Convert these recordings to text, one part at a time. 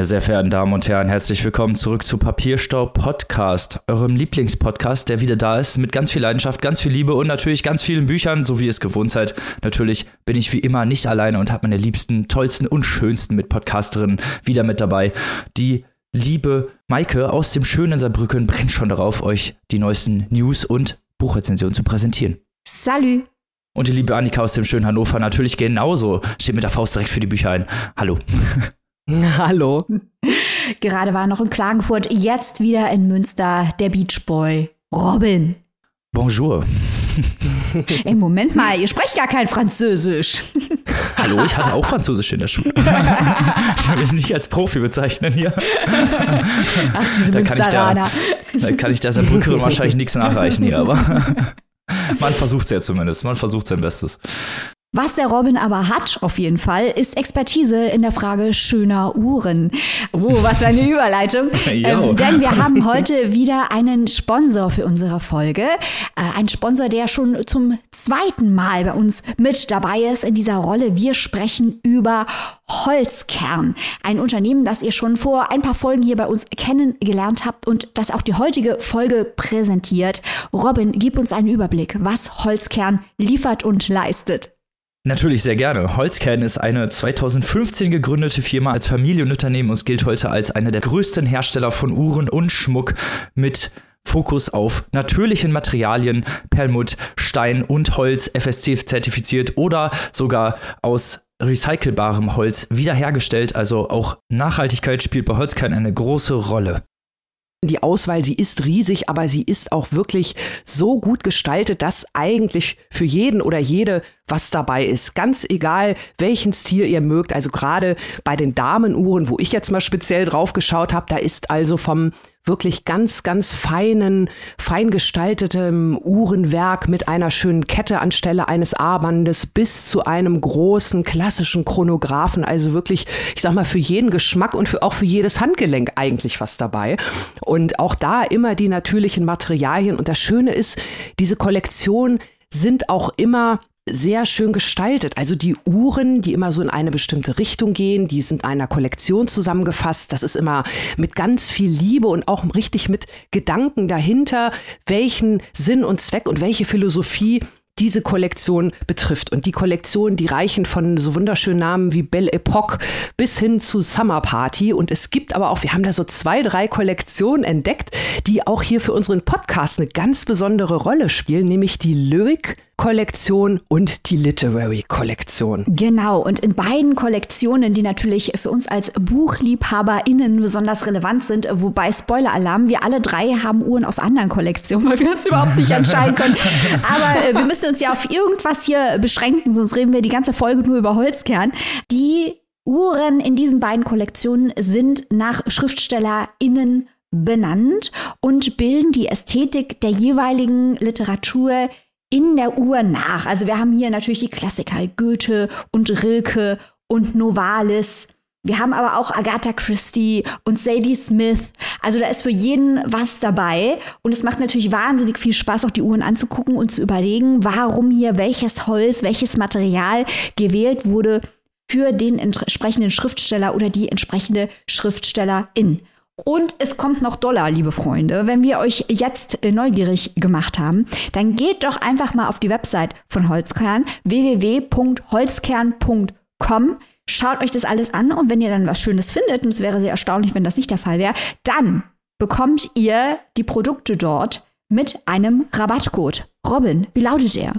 Meine sehr verehrten Damen und Herren, herzlich willkommen zurück zu Papierstaub Podcast, eurem Lieblingspodcast, der wieder da ist, mit ganz viel Leidenschaft, ganz viel Liebe und natürlich ganz vielen Büchern, so wie ihr es gewohnt seid. Natürlich bin ich wie immer nicht alleine und habe meine liebsten, tollsten und schönsten Mitpodcasterinnen wieder mit dabei. Die liebe Maike aus dem schönen Saarbrücken brennt schon darauf, euch die neuesten News und Buchrezensionen zu präsentieren. Salü! Und die liebe Annika aus dem schönen Hannover natürlich genauso. Steht mit der Faust direkt für die Bücher ein. Hallo. Hallo. Gerade war noch in Klagenfurt, jetzt wieder in Münster der Beachboy Robin. Bonjour. Ey, Moment mal, ihr sprecht gar kein Französisch. Hallo, ich hatte auch Französisch in der Schule. ich will mich nicht als Profi bezeichnen hier. Ach, diese Da kann ich da, da kann ich der Saarbrückerin wahrscheinlich nichts nachreichen hier, aber man versucht es ja zumindest. Man versucht sein Bestes. Was der Robin aber hat, auf jeden Fall, ist Expertise in der Frage schöner Uhren. Oh, was für eine Überleitung. Ähm, denn wir haben heute wieder einen Sponsor für unsere Folge. Äh, ein Sponsor, der schon zum zweiten Mal bei uns mit dabei ist in dieser Rolle. Wir sprechen über Holzkern. Ein Unternehmen, das ihr schon vor ein paar Folgen hier bei uns kennengelernt habt und das auch die heutige Folge präsentiert. Robin, gib uns einen Überblick, was Holzkern liefert und leistet. Natürlich sehr gerne. Holzkern ist eine 2015 gegründete Firma als Familienunternehmen und gilt heute als einer der größten Hersteller von Uhren und Schmuck mit Fokus auf natürlichen Materialien, Perlmutt, Stein und Holz, FSC zertifiziert oder sogar aus recycelbarem Holz wiederhergestellt. Also auch Nachhaltigkeit spielt bei Holzkern eine große Rolle. Die Auswahl, sie ist riesig, aber sie ist auch wirklich so gut gestaltet, dass eigentlich für jeden oder jede was dabei ist. Ganz egal, welchen Stil ihr mögt. Also gerade bei den Damenuhren, wo ich jetzt mal speziell drauf geschaut habe, da ist also vom wirklich ganz, ganz feinen, fein gestaltetem Uhrenwerk mit einer schönen Kette anstelle eines Armbandes bis zu einem großen klassischen Chronographen. Also wirklich, ich sag mal, für jeden Geschmack und für, auch für jedes Handgelenk eigentlich was dabei. Und auch da immer die natürlichen Materialien. Und das Schöne ist, diese Kollektion sind auch immer sehr schön gestaltet. Also die Uhren, die immer so in eine bestimmte Richtung gehen, die sind einer Kollektion zusammengefasst. Das ist immer mit ganz viel Liebe und auch richtig mit Gedanken dahinter, welchen Sinn und Zweck und welche Philosophie diese Kollektion betrifft. Und die Kollektionen, die reichen von so wunderschönen Namen wie Belle Epoque bis hin zu Summer Party. Und es gibt aber auch, wir haben da so zwei, drei Kollektionen entdeckt, die auch hier für unseren Podcast eine ganz besondere Rolle spielen, nämlich die Lyric Kollektion und die Literary Kollektion. Genau, und in beiden Kollektionen, die natürlich für uns als BuchliebhaberInnen besonders relevant sind, wobei Spoiler-Alarm, wir alle drei haben Uhren aus anderen Kollektionen, weil wir uns überhaupt nicht entscheiden können. Aber äh, wir müssen uns ja auf irgendwas hier beschränken, sonst reden wir die ganze Folge nur über Holzkern. Die Uhren in diesen beiden Kollektionen sind nach SchriftstellerInnen benannt und bilden die Ästhetik der jeweiligen Literatur in der Uhr nach. Also wir haben hier natürlich die Klassiker Goethe und Rilke und Novalis. Wir haben aber auch Agatha Christie und Sadie Smith. Also da ist für jeden was dabei. Und es macht natürlich wahnsinnig viel Spaß, auch die Uhren anzugucken und zu überlegen, warum hier welches Holz, welches Material gewählt wurde für den entsprechenden Schriftsteller oder die entsprechende Schriftstellerin. Und es kommt noch Dollar, liebe Freunde. Wenn wir euch jetzt äh, neugierig gemacht haben, dann geht doch einfach mal auf die Website von Holzkern, www.holzkern.com. Schaut euch das alles an und wenn ihr dann was Schönes findet, und es wäre sehr erstaunlich, wenn das nicht der Fall wäre, dann bekommt ihr die Produkte dort mit einem Rabattcode. Robin, wie lautet er?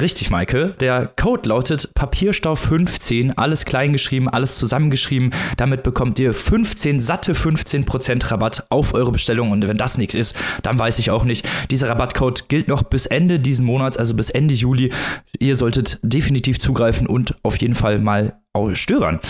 Richtig, Maike. Der Code lautet Papierstau15, alles kleingeschrieben, alles zusammengeschrieben. Damit bekommt ihr 15, satte 15% Rabatt auf eure Bestellung. Und wenn das nichts ist, dann weiß ich auch nicht. Dieser Rabattcode gilt noch bis Ende diesen Monats, also bis Ende Juli. Ihr solltet definitiv zugreifen und auf jeden Fall mal stöbern.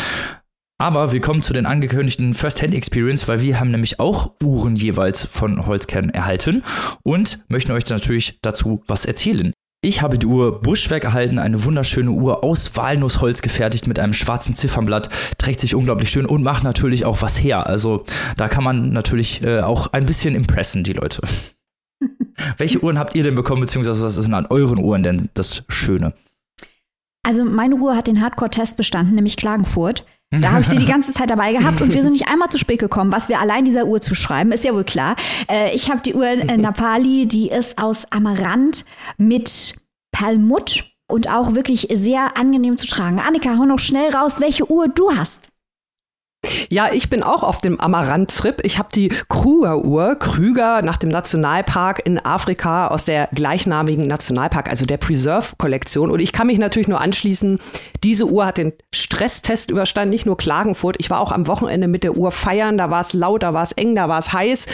Aber wir kommen zu den angekündigten First-Hand-Experience, weil wir haben nämlich auch Uhren jeweils von Holzkern erhalten und möchten euch natürlich dazu was erzählen. Ich habe die Uhr Buschwerk erhalten, eine wunderschöne Uhr aus Walnussholz gefertigt mit einem schwarzen Ziffernblatt, trägt sich unglaublich schön und macht natürlich auch was her. Also da kann man natürlich äh, auch ein bisschen impressen, die Leute. Welche Uhren habt ihr denn bekommen, beziehungsweise was ist denn an euren Uhren denn das Schöne? Also meine Uhr hat den Hardcore-Test bestanden, nämlich Klagenfurt. Da habe ich sie die ganze Zeit dabei gehabt und wir sind nicht einmal zu spät gekommen, was wir allein dieser Uhr zuschreiben, ist ja wohl klar. Äh, ich habe die Uhr äh, Napali, die ist aus Amaranth mit Perlmutt und auch wirklich sehr angenehm zu tragen. Annika, hau noch schnell raus, welche Uhr du hast. Ja, ich bin auch auf dem Amaranth-Trip. Ich habe die Kruger-Uhr, Krüger nach dem Nationalpark in Afrika aus der gleichnamigen Nationalpark, also der Preserve-Kollektion. Und ich kann mich natürlich nur anschließen, diese Uhr hat den Stresstest überstanden, nicht nur Klagenfurt. Ich war auch am Wochenende mit der Uhr feiern, da war es laut, da war es eng, da war es heiß.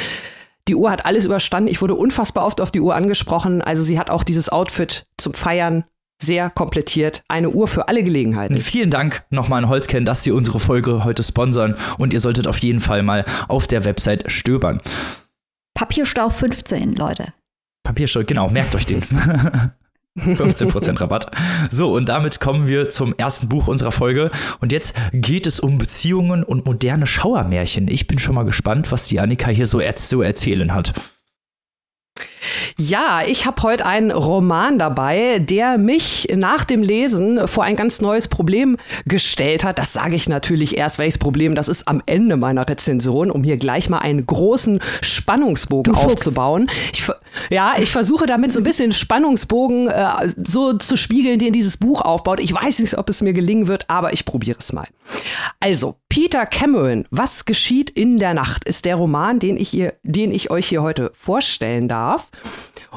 Die Uhr hat alles überstanden. Ich wurde unfassbar oft auf die Uhr angesprochen. Also sie hat auch dieses Outfit zum Feiern sehr komplettiert. Eine Uhr für alle Gelegenheiten. Vielen Dank nochmal an Holzken, dass Sie unsere Folge heute sponsern und ihr solltet auf jeden Fall mal auf der Website stöbern. Papierstau 15, Leute. Papierstau, genau, merkt euch den. 15% Rabatt. So, und damit kommen wir zum ersten Buch unserer Folge. Und jetzt geht es um Beziehungen und moderne Schauermärchen. Ich bin schon mal gespannt, was die Annika hier so, zu erzählen hat. Ja, ich habe heute einen Roman dabei, der mich nach dem Lesen vor ein ganz neues Problem gestellt hat. Das sage ich natürlich erst, welches Problem das ist am Ende meiner Rezension, um hier gleich mal einen großen Spannungsbogen du aufzubauen. Ich, ja, ich versuche damit so ein bisschen Spannungsbogen äh, so zu spiegeln, den dieses Buch aufbaut. Ich weiß nicht, ob es mir gelingen wird, aber ich probiere es mal. Also, Peter Cameron, Was geschieht in der Nacht, ist der Roman, den ich, ihr, den ich euch hier heute vorstellen darf.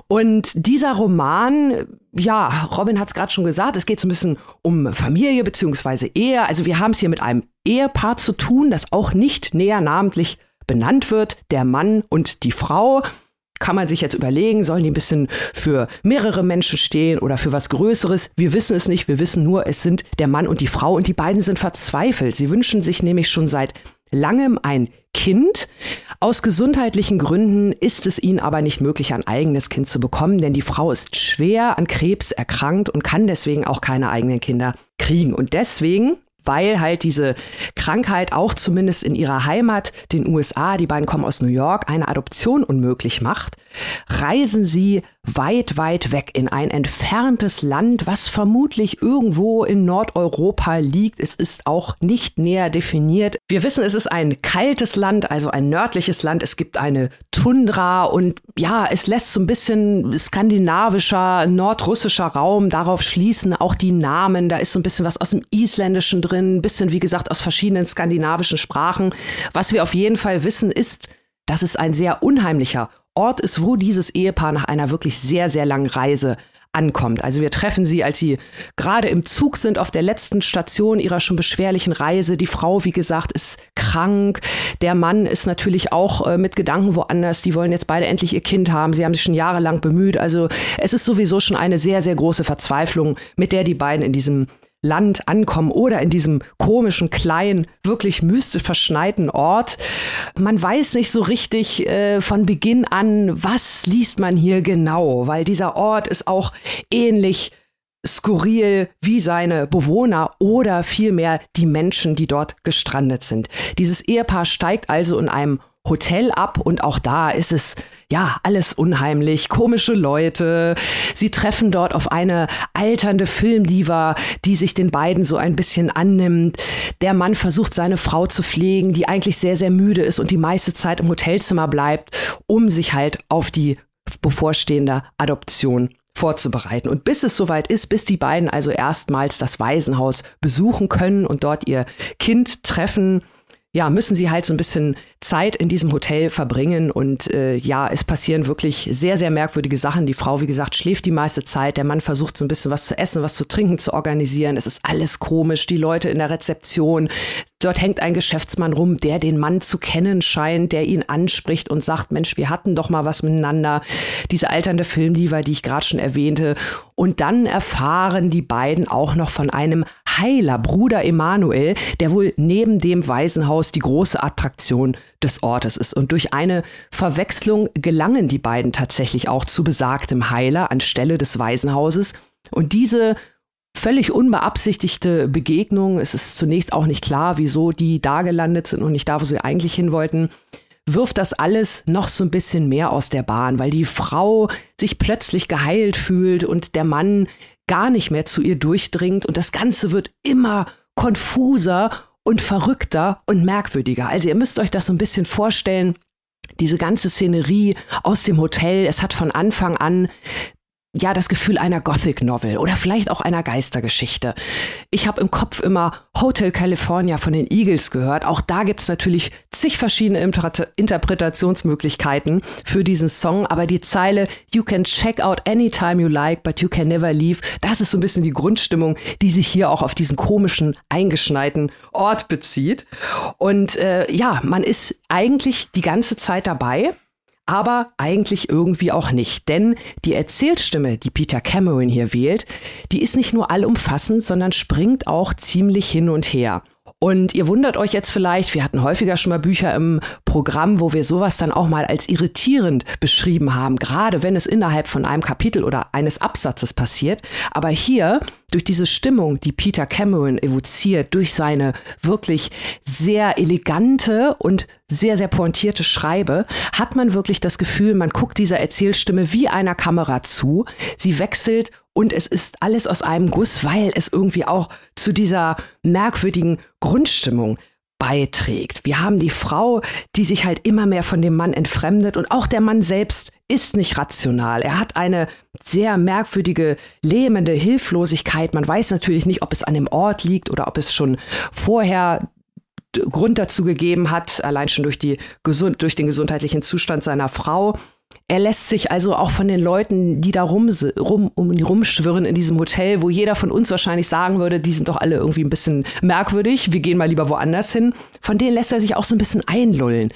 Und dieser Roman, ja, Robin hat es gerade schon gesagt, es geht so ein bisschen um Familie bzw. Ehe. Also wir haben es hier mit einem Ehepaar zu tun, das auch nicht näher namentlich benannt wird, der Mann und die Frau. Kann man sich jetzt überlegen, sollen die ein bisschen für mehrere Menschen stehen oder für was Größeres? Wir wissen es nicht, wir wissen nur, es sind der Mann und die Frau und die beiden sind verzweifelt. Sie wünschen sich nämlich schon seit langem ein Kind. Aus gesundheitlichen Gründen ist es ihnen aber nicht möglich, ein eigenes Kind zu bekommen, denn die Frau ist schwer an Krebs erkrankt und kann deswegen auch keine eigenen Kinder kriegen. Und deswegen weil halt diese Krankheit auch zumindest in ihrer Heimat, den USA, die beiden kommen aus New York, eine Adoption unmöglich macht, reisen sie weit, weit weg in ein entferntes Land, was vermutlich irgendwo in Nordeuropa liegt. Es ist auch nicht näher definiert. Wir wissen, es ist ein kaltes Land, also ein nördliches Land. Es gibt eine Tundra und ja, es lässt so ein bisschen skandinavischer, nordrussischer Raum darauf schließen. Auch die Namen, da ist so ein bisschen was aus dem Isländischen drin, ein bisschen, wie gesagt, aus verschiedenen skandinavischen Sprachen. Was wir auf jeden Fall wissen, ist, dass es ein sehr unheimlicher Ort ist, wo dieses Ehepaar nach einer wirklich sehr, sehr langen Reise ankommt. Also wir treffen sie, als sie gerade im Zug sind, auf der letzten Station ihrer schon beschwerlichen Reise. Die Frau, wie gesagt, ist krank. Der Mann ist natürlich auch äh, mit Gedanken woanders. Die wollen jetzt beide endlich ihr Kind haben. Sie haben sich schon jahrelang bemüht. Also es ist sowieso schon eine sehr, sehr große Verzweiflung, mit der die beiden in diesem Land ankommen oder in diesem komischen, kleinen, wirklich mystisch verschneiten Ort. Man weiß nicht so richtig äh, von Beginn an, was liest man hier genau, weil dieser Ort ist auch ähnlich skurril wie seine Bewohner oder vielmehr die Menschen, die dort gestrandet sind. Dieses Ehepaar steigt also in einem Hotel ab und auch da ist es ja alles unheimlich, komische Leute. Sie treffen dort auf eine alternde Filmdiva, die sich den beiden so ein bisschen annimmt. Der Mann versucht seine Frau zu pflegen, die eigentlich sehr sehr müde ist und die meiste Zeit im Hotelzimmer bleibt, um sich halt auf die bevorstehende Adoption vorzubereiten. Und bis es soweit ist, bis die beiden also erstmals das Waisenhaus besuchen können und dort ihr Kind treffen, ja, müssen sie halt so ein bisschen Zeit in diesem Hotel verbringen. Und äh, ja, es passieren wirklich sehr, sehr merkwürdige Sachen. Die Frau, wie gesagt, schläft die meiste Zeit. Der Mann versucht so ein bisschen was zu essen, was zu trinken zu organisieren. Es ist alles komisch. Die Leute in der Rezeption. Dort hängt ein Geschäftsmann rum, der den Mann zu kennen scheint, der ihn anspricht und sagt, Mensch, wir hatten doch mal was miteinander. Diese alternde Filmdiva, die ich gerade schon erwähnte. Und dann erfahren die beiden auch noch von einem Heiler, Bruder Emanuel, der wohl neben dem Waisenhaus die große Attraktion des Ortes ist. Und durch eine Verwechslung gelangen die beiden tatsächlich auch zu besagtem Heiler anstelle des Waisenhauses. Und diese völlig unbeabsichtigte Begegnung, es ist zunächst auch nicht klar, wieso die da gelandet sind und nicht da, wo sie eigentlich hin wollten, wirft das alles noch so ein bisschen mehr aus der Bahn, weil die Frau sich plötzlich geheilt fühlt und der Mann gar nicht mehr zu ihr durchdringt und das Ganze wird immer konfuser und verrückter und merkwürdiger. Also ihr müsst euch das so ein bisschen vorstellen. Diese ganze Szenerie aus dem Hotel, es hat von Anfang an ja, das Gefühl einer Gothic Novel oder vielleicht auch einer Geistergeschichte. Ich habe im Kopf immer Hotel California von den Eagles gehört. Auch da gibt es natürlich zig verschiedene Interpretationsmöglichkeiten für diesen Song, aber die Zeile You can check out anytime you like, but you can never leave, das ist so ein bisschen die Grundstimmung, die sich hier auch auf diesen komischen, eingeschneiten Ort bezieht. Und äh, ja, man ist eigentlich die ganze Zeit dabei aber eigentlich irgendwie auch nicht. Denn die Erzählstimme, die Peter Cameron hier wählt, die ist nicht nur allumfassend, sondern springt auch ziemlich hin und her. Und ihr wundert euch jetzt vielleicht, wir hatten häufiger schon mal Bücher im Programm, wo wir sowas dann auch mal als irritierend beschrieben haben, gerade wenn es innerhalb von einem Kapitel oder eines Absatzes passiert. Aber hier, durch diese Stimmung, die Peter Cameron evoziert, durch seine wirklich sehr elegante und sehr, sehr pointierte Schreibe, hat man wirklich das Gefühl, man guckt dieser Erzählstimme wie einer Kamera zu. Sie wechselt und es ist alles aus einem Guss, weil es irgendwie auch zu dieser merkwürdigen Grundstimmung beiträgt. Wir haben die Frau, die sich halt immer mehr von dem Mann entfremdet und auch der Mann selbst ist nicht rational. Er hat eine sehr merkwürdige, lähmende Hilflosigkeit. Man weiß natürlich nicht, ob es an dem Ort liegt oder ob es schon vorher Grund dazu gegeben hat, allein schon durch, die, durch den gesundheitlichen Zustand seiner Frau. Er lässt sich also auch von den Leuten, die da rum, rum, um rumschwirren in diesem Hotel, wo jeder von uns wahrscheinlich sagen würde, die sind doch alle irgendwie ein bisschen merkwürdig, wir gehen mal lieber woanders hin, von denen lässt er sich auch so ein bisschen einlullen.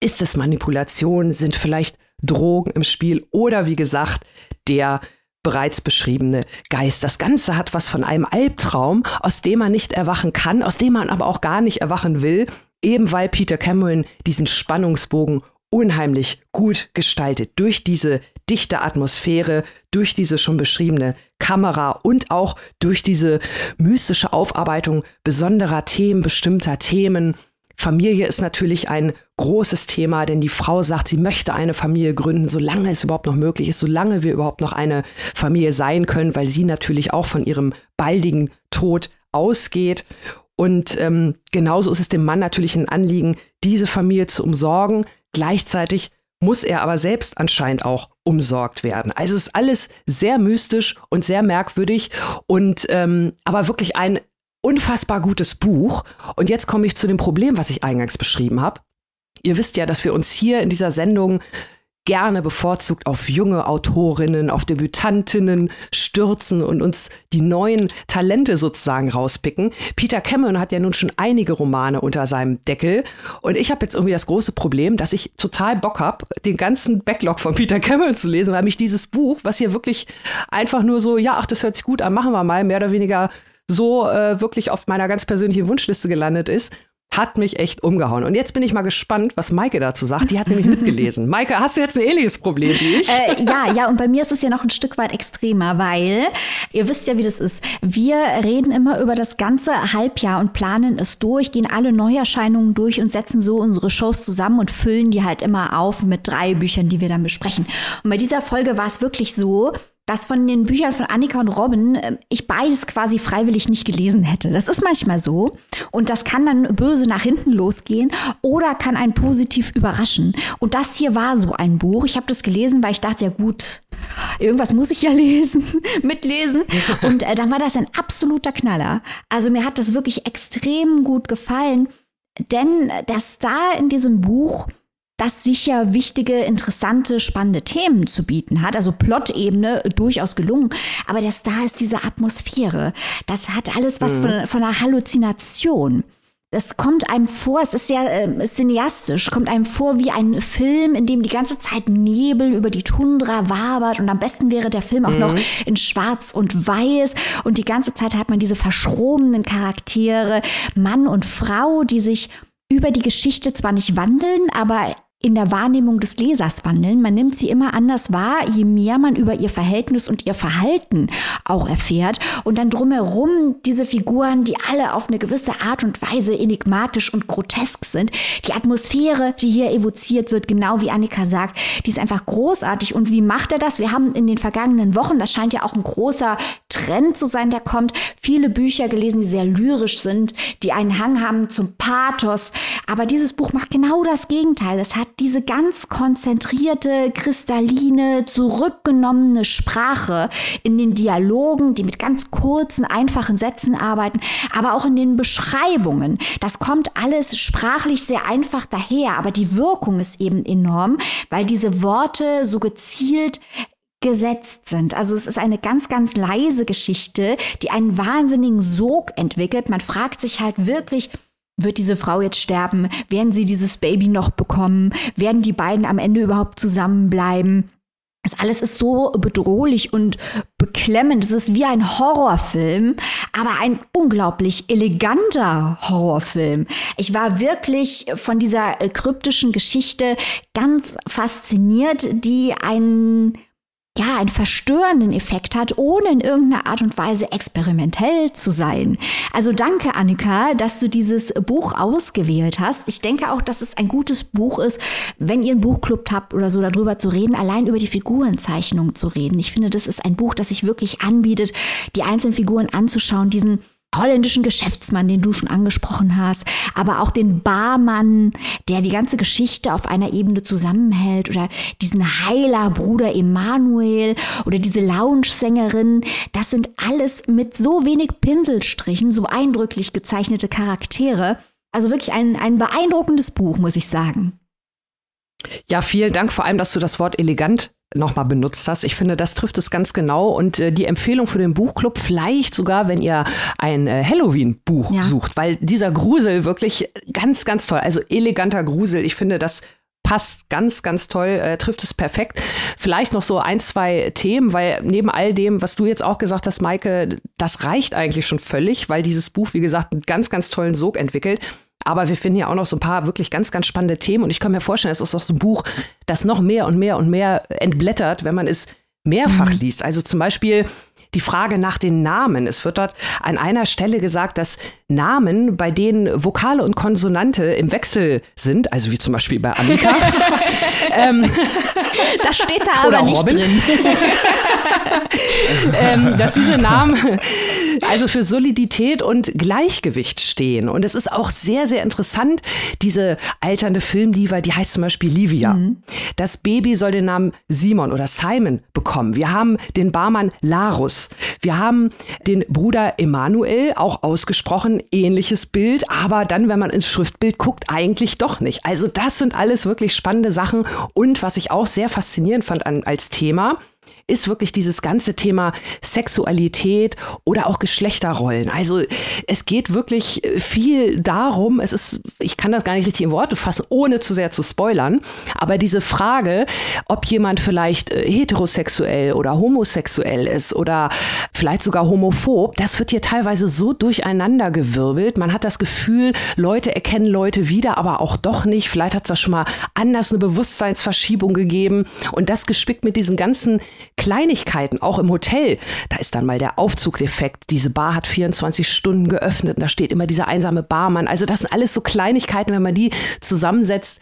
Ist es Manipulation? Sind vielleicht Drogen im Spiel? Oder wie gesagt, der bereits beschriebene Geist. Das Ganze hat was von einem Albtraum, aus dem man nicht erwachen kann, aus dem man aber auch gar nicht erwachen will, eben weil Peter Cameron diesen Spannungsbogen unheimlich gut gestaltet durch diese dichte Atmosphäre, durch diese schon beschriebene Kamera und auch durch diese mystische Aufarbeitung besonderer Themen, bestimmter Themen. Familie ist natürlich ein großes Thema, denn die Frau sagt, sie möchte eine Familie gründen, solange es überhaupt noch möglich ist, solange wir überhaupt noch eine Familie sein können, weil sie natürlich auch von ihrem baldigen Tod ausgeht. Und ähm, genauso ist es dem Mann natürlich ein Anliegen, diese Familie zu umsorgen, Gleichzeitig muss er aber selbst anscheinend auch umsorgt werden. Also es ist alles sehr mystisch und sehr merkwürdig und ähm, aber wirklich ein unfassbar gutes Buch. Und jetzt komme ich zu dem Problem, was ich eingangs beschrieben habe. Ihr wisst ja, dass wir uns hier in dieser Sendung gerne bevorzugt auf junge Autorinnen, auf Debütantinnen stürzen und uns die neuen Talente sozusagen rauspicken. Peter Cameron hat ja nun schon einige Romane unter seinem Deckel und ich habe jetzt irgendwie das große Problem, dass ich total Bock habe, den ganzen Backlog von Peter Cameron zu lesen, weil mich dieses Buch, was hier wirklich einfach nur so, ja, ach, das hört sich gut an, machen wir mal, mehr oder weniger so äh, wirklich auf meiner ganz persönlichen Wunschliste gelandet ist hat mich echt umgehauen. Und jetzt bin ich mal gespannt, was Maike dazu sagt. Die hat nämlich mitgelesen. Maike, hast du jetzt ein ähnliches Problem wie ich? Äh, ja, ja, und bei mir ist es ja noch ein Stück weit extremer, weil ihr wisst ja, wie das ist. Wir reden immer über das ganze Halbjahr und planen es durch, gehen alle Neuerscheinungen durch und setzen so unsere Shows zusammen und füllen die halt immer auf mit drei Büchern, die wir dann besprechen. Und bei dieser Folge war es wirklich so, dass von den Büchern von Annika und Robin äh, ich beides quasi freiwillig nicht gelesen hätte. Das ist manchmal so. Und das kann dann böse nach hinten losgehen oder kann einen positiv überraschen. Und das hier war so ein Buch. Ich habe das gelesen, weil ich dachte, ja gut, irgendwas muss ich ja lesen, mitlesen. Und äh, dann war das ein absoluter Knaller. Also mir hat das wirklich extrem gut gefallen. Denn der Star in diesem Buch das sicher wichtige, interessante, spannende Themen zu bieten hat. Also Plot-Ebene durchaus gelungen. Aber der Star ist diese Atmosphäre. Das hat alles was mhm. von, von einer Halluzination. Das kommt einem vor, es ist sehr äh, cineastisch, kommt einem vor wie ein Film, in dem die ganze Zeit Nebel über die Tundra wabert und am besten wäre der Film auch mhm. noch in schwarz und weiß und die ganze Zeit hat man diese verschrobenen Charaktere, Mann und Frau, die sich über die Geschichte zwar nicht wandeln, aber in der Wahrnehmung des Lesers wandeln. Man nimmt sie immer anders wahr, je mehr man über ihr Verhältnis und ihr Verhalten auch erfährt. Und dann drumherum diese Figuren, die alle auf eine gewisse Art und Weise enigmatisch und grotesk sind. Die Atmosphäre, die hier evoziert wird, genau wie Annika sagt, die ist einfach großartig. Und wie macht er das? Wir haben in den vergangenen Wochen, das scheint ja auch ein großer Trend zu sein, der kommt, viele Bücher gelesen, die sehr lyrisch sind, die einen Hang haben zum Pathos. Aber dieses Buch macht genau das Gegenteil. Es hat diese ganz konzentrierte, kristalline, zurückgenommene Sprache in den Dialogen, die mit ganz kurzen, einfachen Sätzen arbeiten, aber auch in den Beschreibungen. Das kommt alles sprachlich sehr einfach daher, aber die Wirkung ist eben enorm, weil diese Worte so gezielt gesetzt sind. Also es ist eine ganz, ganz leise Geschichte, die einen wahnsinnigen Sog entwickelt. Man fragt sich halt wirklich, wird diese Frau jetzt sterben? Werden sie dieses Baby noch bekommen? Werden die beiden am Ende überhaupt zusammenbleiben? Das alles ist so bedrohlich und beklemmend. Es ist wie ein Horrorfilm, aber ein unglaublich eleganter Horrorfilm. Ich war wirklich von dieser kryptischen Geschichte ganz fasziniert, die einen ja, einen verstörenden Effekt hat, ohne in irgendeiner Art und Weise experimentell zu sein. Also danke, Annika, dass du dieses Buch ausgewählt hast. Ich denke auch, dass es ein gutes Buch ist, wenn ihr einen Buchclub habt oder so darüber zu reden, allein über die Figurenzeichnung zu reden. Ich finde, das ist ein Buch, das sich wirklich anbietet, die einzelnen Figuren anzuschauen, diesen holländischen Geschäftsmann, den du schon angesprochen hast, aber auch den Barmann, der die ganze Geschichte auf einer Ebene zusammenhält oder diesen Heiler Bruder Emanuel oder diese Lounge-Sängerin, das sind alles mit so wenig Pinselstrichen so eindrücklich gezeichnete Charaktere. Also wirklich ein, ein beeindruckendes Buch, muss ich sagen. Ja, vielen Dank vor allem, dass du das Wort elegant nochmal benutzt hast. Ich finde, das trifft es ganz genau. Und äh, die Empfehlung für den Buchclub, vielleicht sogar, wenn ihr ein äh, Halloween-Buch ja. sucht, weil dieser Grusel wirklich ganz, ganz toll. Also eleganter Grusel. Ich finde, das passt ganz, ganz toll, äh, trifft es perfekt. Vielleicht noch so ein, zwei Themen, weil neben all dem, was du jetzt auch gesagt hast, Maike, das reicht eigentlich schon völlig, weil dieses Buch, wie gesagt, einen ganz, ganz tollen Sog entwickelt. Aber wir finden ja auch noch so ein paar wirklich ganz, ganz spannende Themen. Und ich kann mir vorstellen, es ist auch so ein Buch, das noch mehr und mehr und mehr entblättert, wenn man es mehrfach mhm. liest. Also zum Beispiel die Frage nach den Namen. Es wird dort an einer Stelle gesagt, dass Namen, bei denen Vokale und Konsonante im Wechsel sind, also wie zum Beispiel bei Annika. ähm, das steht da aber nicht Robin, drin. ähm, dass diese Namen also für Solidität und Gleichgewicht stehen. Und es ist auch sehr, sehr interessant, diese alternde Filmdiva, die heißt zum Beispiel Livia. Mhm. Das Baby soll den Namen Simon oder Simon bekommen. Wir haben den Barmann Larus. Wir haben den Bruder Emanuel, auch ausgesprochen ähnliches Bild, aber dann, wenn man ins Schriftbild guckt, eigentlich doch nicht. Also das sind alles wirklich spannende Sachen. Und was ich auch sehr faszinierend fand an, als Thema, ist wirklich dieses ganze Thema Sexualität oder auch Geschlechterrollen. Also es geht wirklich viel darum, es ist, ich kann das gar nicht richtig in Worte fassen, ohne zu sehr zu spoilern, aber diese Frage, ob jemand vielleicht äh, heterosexuell oder homosexuell ist oder vielleicht sogar homophob, das wird hier teilweise so durcheinander gewirbelt. Man hat das Gefühl, Leute erkennen Leute wieder, aber auch doch nicht. Vielleicht hat es da schon mal anders eine Bewusstseinsverschiebung gegeben und das gespickt mit diesen ganzen Kleinigkeiten, auch im Hotel. Da ist dann mal der Aufzugdefekt. Diese Bar hat 24 Stunden geöffnet und da steht immer dieser einsame Barmann. Also das sind alles so Kleinigkeiten, wenn man die zusammensetzt.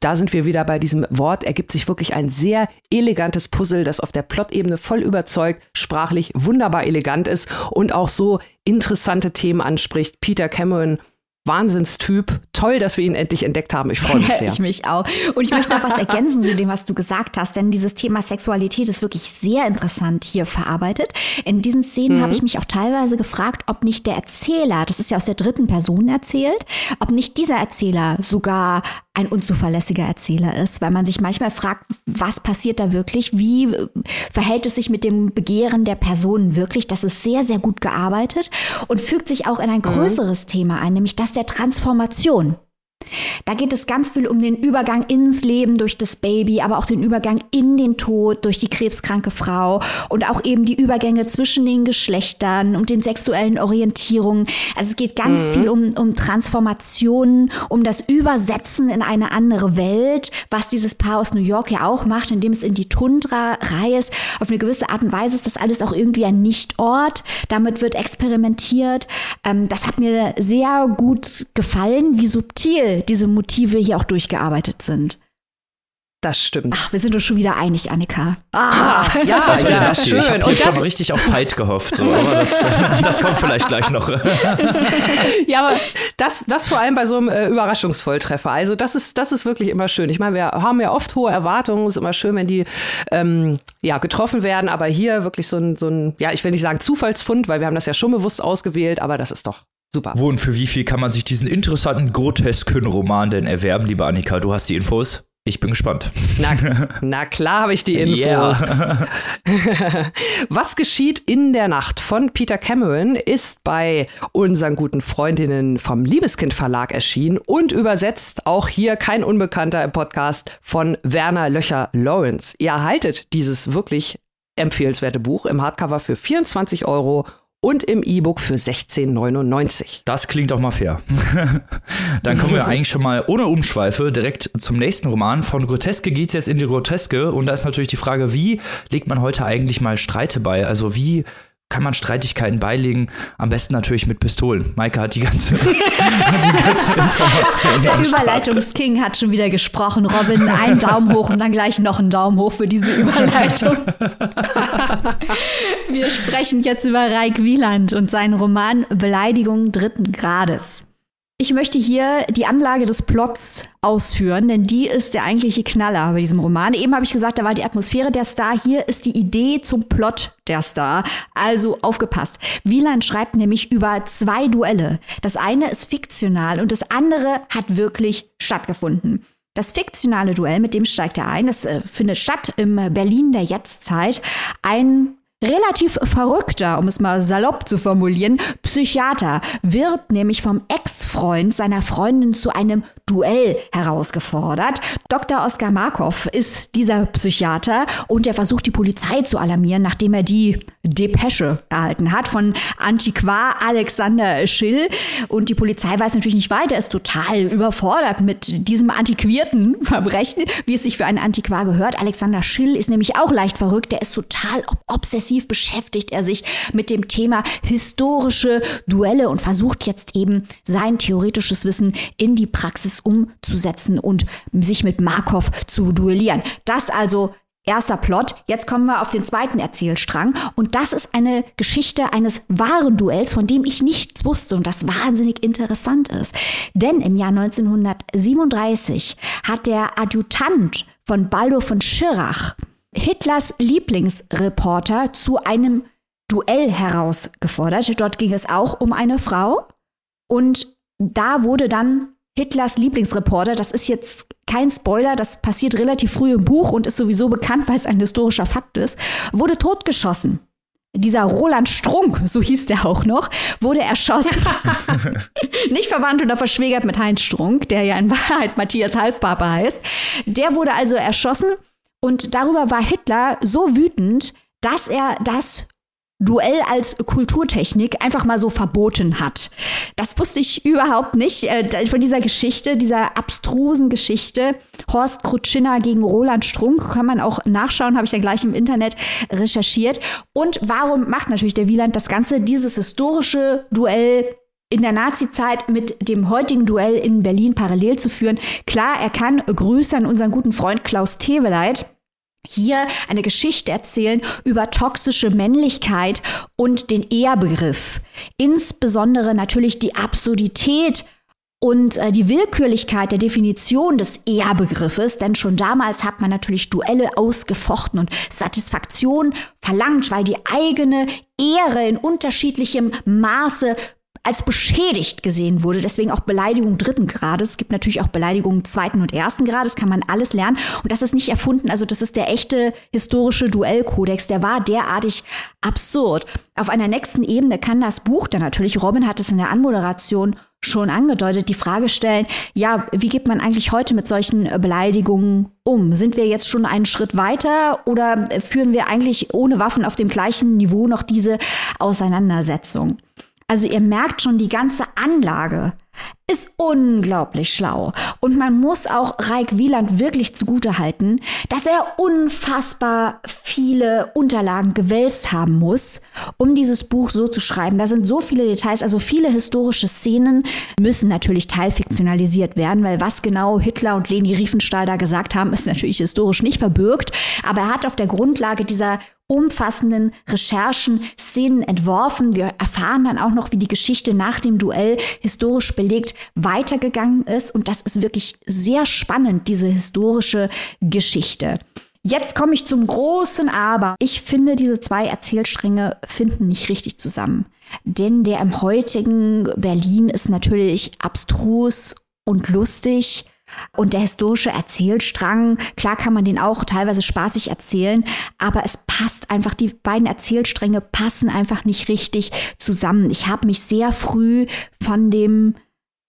Da sind wir wieder bei diesem Wort. Ergibt sich wirklich ein sehr elegantes Puzzle, das auf der Plot-Ebene voll überzeugt, sprachlich wunderbar elegant ist und auch so interessante Themen anspricht. Peter Cameron Wahnsinnstyp. Toll, dass wir ihn endlich entdeckt haben. Ich freue mich sehr. ich mich auch. Und ich möchte noch was ergänzen zu dem, was du gesagt hast, denn dieses Thema Sexualität ist wirklich sehr interessant hier verarbeitet. In diesen Szenen mhm. habe ich mich auch teilweise gefragt, ob nicht der Erzähler, das ist ja aus der dritten Person erzählt, ob nicht dieser Erzähler sogar ein unzuverlässiger Erzähler ist, weil man sich manchmal fragt, was passiert da wirklich? Wie äh, verhält es sich mit dem Begehren der Person wirklich? Das ist sehr, sehr gut gearbeitet und fügt sich auch in ein mhm. größeres mhm. Thema ein, nämlich das der Transformation. Da geht es ganz viel um den Übergang ins Leben durch das Baby, aber auch den Übergang in den Tod durch die krebskranke Frau und auch eben die Übergänge zwischen den Geschlechtern und den sexuellen Orientierungen. Also es geht ganz mhm. viel um, um Transformationen, um das Übersetzen in eine andere Welt, was dieses Paar aus New York ja auch macht, indem es in die Tundra reist. Auf eine gewisse Art und Weise ist das alles auch irgendwie ein Nichtort. Damit wird experimentiert. Ähm, das hat mir sehr gut gefallen, wie subtil diese Motive hier auch durchgearbeitet sind. Das stimmt. Ach, wir sind uns schon wieder einig, Annika. Ah, ja, das ja, das schön. Ich habe hier schon richtig auf Fight gehofft, so, aber das, das, kommt vielleicht gleich noch. ja, aber das, das vor allem bei so einem äh, Überraschungsvolltreffer. Also das ist, das ist wirklich immer schön. Ich meine, wir haben ja oft hohe Erwartungen. Es ist immer schön, wenn die ähm, ja, getroffen werden, aber hier wirklich so ein, so ein, ja, ich will nicht sagen Zufallsfund, weil wir haben das ja schon bewusst ausgewählt, aber das ist doch Super. Wo und für wie viel kann man sich diesen interessanten, grotesken Roman denn erwerben, liebe Annika? Du hast die Infos. Ich bin gespannt. Na, na klar habe ich die Infos. Yeah. Was geschieht in der Nacht von Peter Cameron ist bei unseren guten Freundinnen vom Liebeskind Verlag erschienen und übersetzt auch hier kein Unbekannter im Podcast von Werner Löcher Lawrence. Ihr erhaltet dieses wirklich empfehlenswerte Buch im Hardcover für 24 Euro und im E-Book für 16,99. Das klingt doch mal fair. Dann kommen wir eigentlich schon mal ohne Umschweife direkt zum nächsten Roman. Von Groteske geht es jetzt in die Groteske. Und da ist natürlich die Frage, wie legt man heute eigentlich mal Streite bei? Also wie kann man Streitigkeiten beilegen. Am besten natürlich mit Pistolen. Maike hat die ganze, die ganze Information. Der Überleitungsking hat schon wieder gesprochen. Robin, einen Daumen hoch und dann gleich noch einen Daumen hoch für diese Überleitung. Wir sprechen jetzt über Raik Wieland und seinen Roman Beleidigung dritten Grades. Ich möchte hier die Anlage des Plots ausführen, denn die ist der eigentliche Knaller bei diesem Roman. Eben habe ich gesagt, da war die Atmosphäre der Star. Hier ist die Idee zum Plot der Star. Also aufgepasst. Wieland schreibt nämlich über zwei Duelle. Das eine ist fiktional und das andere hat wirklich stattgefunden. Das fiktionale Duell, mit dem steigt er ein, das äh, findet statt im Berlin der Jetztzeit. Ein relativ verrückter, um es mal salopp zu formulieren, Psychiater wird nämlich vom Ex-Freund seiner Freundin zu einem Duell herausgefordert. Dr. Oskar Markov ist dieser Psychiater und er versucht die Polizei zu alarmieren, nachdem er die Depesche erhalten hat von Antiquar Alexander Schill. Und die Polizei weiß natürlich nicht weiter, ist total überfordert mit diesem antiquierten Verbrechen, wie es sich für einen Antiquar gehört. Alexander Schill ist nämlich auch leicht verrückt, der ist total obsessiv intensiv beschäftigt er sich mit dem Thema historische Duelle und versucht jetzt eben sein theoretisches Wissen in die Praxis umzusetzen und sich mit Markov zu duellieren. Das also Erster Plot. Jetzt kommen wir auf den zweiten Erzählstrang. Und das ist eine Geschichte eines wahren Duells, von dem ich nichts wusste und das wahnsinnig interessant ist. Denn im Jahr 1937 hat der Adjutant von Baldur von Schirach Hitlers Lieblingsreporter zu einem Duell herausgefordert. Dort ging es auch um eine Frau. Und da wurde dann Hitlers Lieblingsreporter, das ist jetzt kein Spoiler, das passiert relativ früh im Buch und ist sowieso bekannt, weil es ein historischer Fakt ist, wurde totgeschossen. Dieser Roland Strunk, so hieß der auch noch, wurde erschossen. Nicht verwandt oder verschwägert mit Heinz Strunk, der ja in Wahrheit Matthias Halfpapa heißt. Der wurde also erschossen und darüber war Hitler so wütend, dass er das Duell als Kulturtechnik einfach mal so verboten hat. Das wusste ich überhaupt nicht äh, von dieser Geschichte, dieser abstrusen Geschichte. Horst Krutschiner gegen Roland Strunk kann man auch nachschauen, habe ich ja gleich im Internet recherchiert. Und warum macht natürlich der Wieland das Ganze, dieses historische Duell in der Nazi-Zeit mit dem heutigen Duell in Berlin parallel zu führen. Klar, er kann Grüße an unseren guten Freund Klaus Teweleit hier eine Geschichte erzählen über toxische Männlichkeit und den Ehrbegriff. Insbesondere natürlich die Absurdität und äh, die Willkürlichkeit der Definition des Ehrbegriffes, denn schon damals hat man natürlich Duelle ausgefochten und Satisfaktion verlangt, weil die eigene Ehre in unterschiedlichem Maße als beschädigt gesehen wurde. Deswegen auch Beleidigung dritten Grades. Es gibt natürlich auch Beleidigung zweiten und ersten Grades, kann man alles lernen. Und das ist nicht erfunden. Also das ist der echte historische Duellkodex. Der war derartig absurd. Auf einer nächsten Ebene kann das Buch, dann natürlich Robin hat es in der Anmoderation schon angedeutet, die Frage stellen, ja, wie geht man eigentlich heute mit solchen Beleidigungen um? Sind wir jetzt schon einen Schritt weiter oder führen wir eigentlich ohne Waffen auf dem gleichen Niveau noch diese Auseinandersetzung? Also ihr merkt schon, die ganze Anlage ist unglaublich schlau. Und man muss auch Raik Wieland wirklich zugutehalten, dass er unfassbar viele Unterlagen gewälzt haben muss, um dieses Buch so zu schreiben. Da sind so viele Details, also viele historische Szenen müssen natürlich teilfiktionalisiert werden, weil was genau Hitler und Leni Riefenstahl da gesagt haben, ist natürlich historisch nicht verbürgt. Aber er hat auf der Grundlage dieser umfassenden Recherchen Szenen entworfen. Wir erfahren dann auch noch, wie die Geschichte nach dem Duell historisch belegt weitergegangen ist. Und das ist wirklich sehr spannend, diese historische Geschichte. Jetzt komme ich zum großen Aber. Ich finde, diese zwei Erzählstränge finden nicht richtig zusammen. Denn der im heutigen Berlin ist natürlich abstrus und lustig. Und der historische Erzählstrang, klar kann man den auch teilweise spaßig erzählen, aber es passt einfach, die beiden Erzählstränge passen einfach nicht richtig zusammen. Ich habe mich sehr früh von dem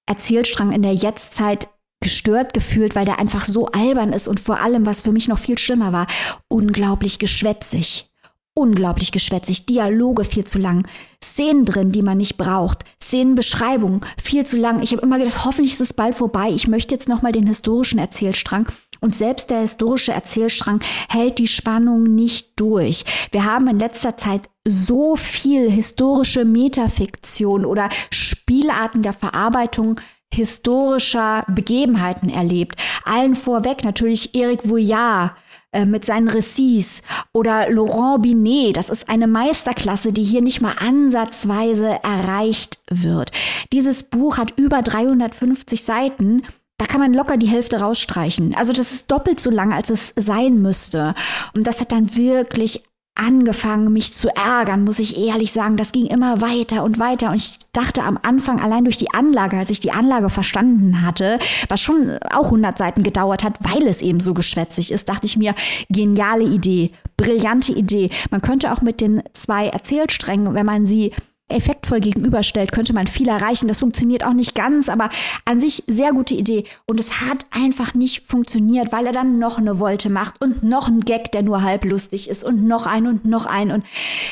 Erzählstrang in der Jetztzeit gestört gefühlt, weil der einfach so albern ist und vor allem, was für mich noch viel schlimmer war, unglaublich geschwätzig unglaublich geschwätzig, Dialoge viel zu lang, Szenen drin, die man nicht braucht, Szenenbeschreibungen viel zu lang. Ich habe immer gedacht, hoffentlich ist es bald vorbei. Ich möchte jetzt noch mal den historischen Erzählstrang und selbst der historische Erzählstrang hält die Spannung nicht durch. Wir haben in letzter Zeit so viel historische Metafiktion oder Spielarten der Verarbeitung historischer Begebenheiten erlebt. Allen vorweg natürlich Eric Vouillard, äh, mit seinen Récits oder Laurent Binet. Das ist eine Meisterklasse, die hier nicht mal ansatzweise erreicht wird. Dieses Buch hat über 350 Seiten. Da kann man locker die Hälfte rausstreichen. Also das ist doppelt so lang, als es sein müsste. Und das hat dann wirklich angefangen, mich zu ärgern, muss ich ehrlich sagen. Das ging immer weiter und weiter. Und ich dachte am Anfang, allein durch die Anlage, als ich die Anlage verstanden hatte, was schon auch 100 Seiten gedauert hat, weil es eben so geschwätzig ist, dachte ich mir, geniale Idee, brillante Idee. Man könnte auch mit den zwei Erzählsträngen, wenn man sie effektvoll gegenüberstellt, könnte man viel erreichen. Das funktioniert auch nicht ganz, aber an sich sehr gute Idee. Und es hat einfach nicht funktioniert, weil er dann noch eine Wolte macht und noch einen Gag, der nur halb lustig ist und noch ein und noch ein. Und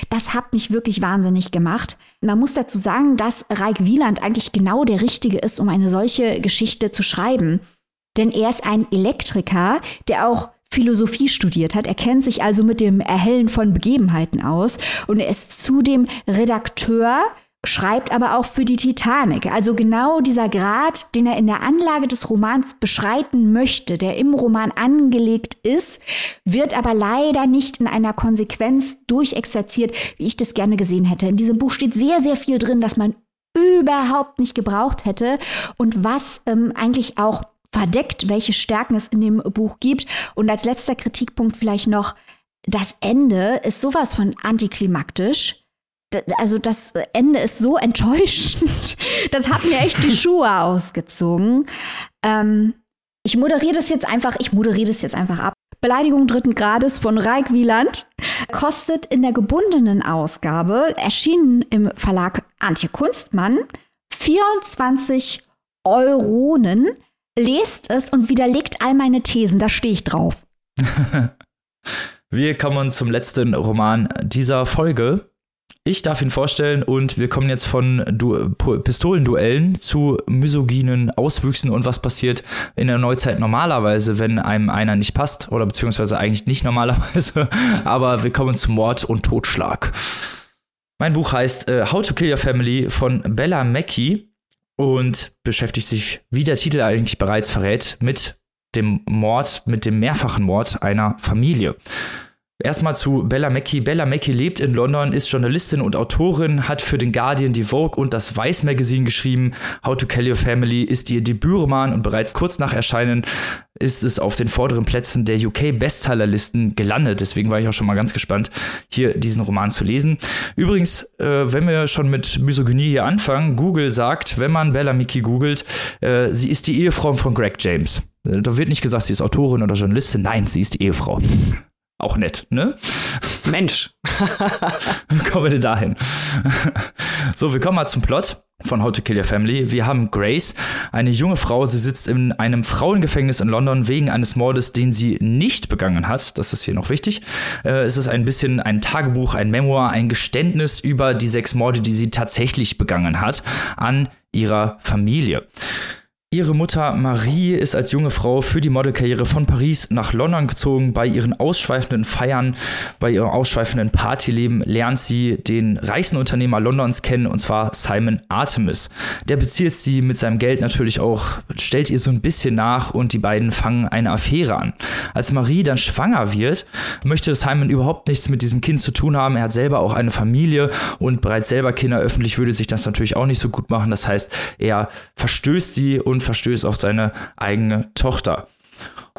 das hat mich wirklich wahnsinnig gemacht. Man muss dazu sagen, dass Raik Wieland eigentlich genau der Richtige ist, um eine solche Geschichte zu schreiben. Denn er ist ein Elektriker, der auch Philosophie studiert hat. Er kennt sich also mit dem Erhellen von Begebenheiten aus und er ist zudem Redakteur schreibt aber auch für die Titanic. Also genau dieser Grad, den er in der Anlage des Romans beschreiten möchte, der im Roman angelegt ist, wird aber leider nicht in einer Konsequenz durchexerziert, wie ich das gerne gesehen hätte. In diesem Buch steht sehr, sehr viel drin, das man überhaupt nicht gebraucht hätte und was ähm, eigentlich auch verdeckt, welche Stärken es in dem Buch gibt. Und als letzter Kritikpunkt vielleicht noch, das Ende ist sowas von antiklimaktisch. Also das Ende ist so enttäuschend. Das hat mir echt die Schuhe ausgezogen. Ähm, ich moderiere das jetzt einfach, ich moderiere das jetzt einfach ab. Beleidigung dritten Grades von Raik Wieland kostet in der gebundenen Ausgabe, erschienen im Verlag Antje Kunstmann, 24 Euronen. Lest es und widerlegt all meine Thesen, da stehe ich drauf. wir kommen zum letzten Roman dieser Folge. Ich darf ihn vorstellen und wir kommen jetzt von du Pistolenduellen zu misogynen Auswüchsen und was passiert in der Neuzeit normalerweise, wenn einem einer nicht passt oder beziehungsweise eigentlich nicht normalerweise, aber wir kommen zu Mord und Totschlag. Mein Buch heißt äh, How to Kill Your Family von Bella Mackey und beschäftigt sich, wie der Titel eigentlich bereits verrät, mit dem Mord, mit dem mehrfachen Mord einer Familie. Erstmal zu Bella Mackey. Bella Mackey lebt in London, ist Journalistin und Autorin, hat für den Guardian, die Vogue und das Vice Magazine geschrieben. How to Kill Your Family ist ihr Debütroman und bereits kurz nach Erscheinen ist es auf den vorderen Plätzen der UK-Bestsellerlisten gelandet. Deswegen war ich auch schon mal ganz gespannt, hier diesen Roman zu lesen. Übrigens, äh, wenn wir schon mit Misogynie hier anfangen, Google sagt, wenn man Bella Mickey googelt, äh, sie ist die Ehefrau von Greg James. Äh, da wird nicht gesagt, sie ist Autorin oder Journalistin. Nein, sie ist die Ehefrau. Auch nett, ne? Mensch. kommen wir denn dahin? so, wir kommen mal zum Plot von How to Kill Your Family. Wir haben Grace, eine junge Frau. Sie sitzt in einem Frauengefängnis in London wegen eines Mordes, den sie nicht begangen hat. Das ist hier noch wichtig. Äh, es ist ein bisschen ein Tagebuch, ein Memoir, ein Geständnis über die sechs Morde, die sie tatsächlich begangen hat an ihrer Familie. Ihre Mutter Marie ist als junge Frau für die Modelkarriere von Paris nach London gezogen. Bei ihren ausschweifenden Feiern, bei ihrem ausschweifenden Partyleben lernt sie den reichsten Unternehmer Londons kennen, und zwar Simon Artemis. Der bezieht sie mit seinem Geld natürlich auch, stellt ihr so ein bisschen nach und die beiden fangen eine Affäre an. Als Marie dann schwanger wird, möchte Simon überhaupt nichts mit diesem Kind zu tun haben. Er hat selber auch eine Familie und bereits selber Kinder öffentlich würde sich das natürlich auch nicht so gut machen. Das heißt, er verstößt sie und verstößt auf seine eigene Tochter.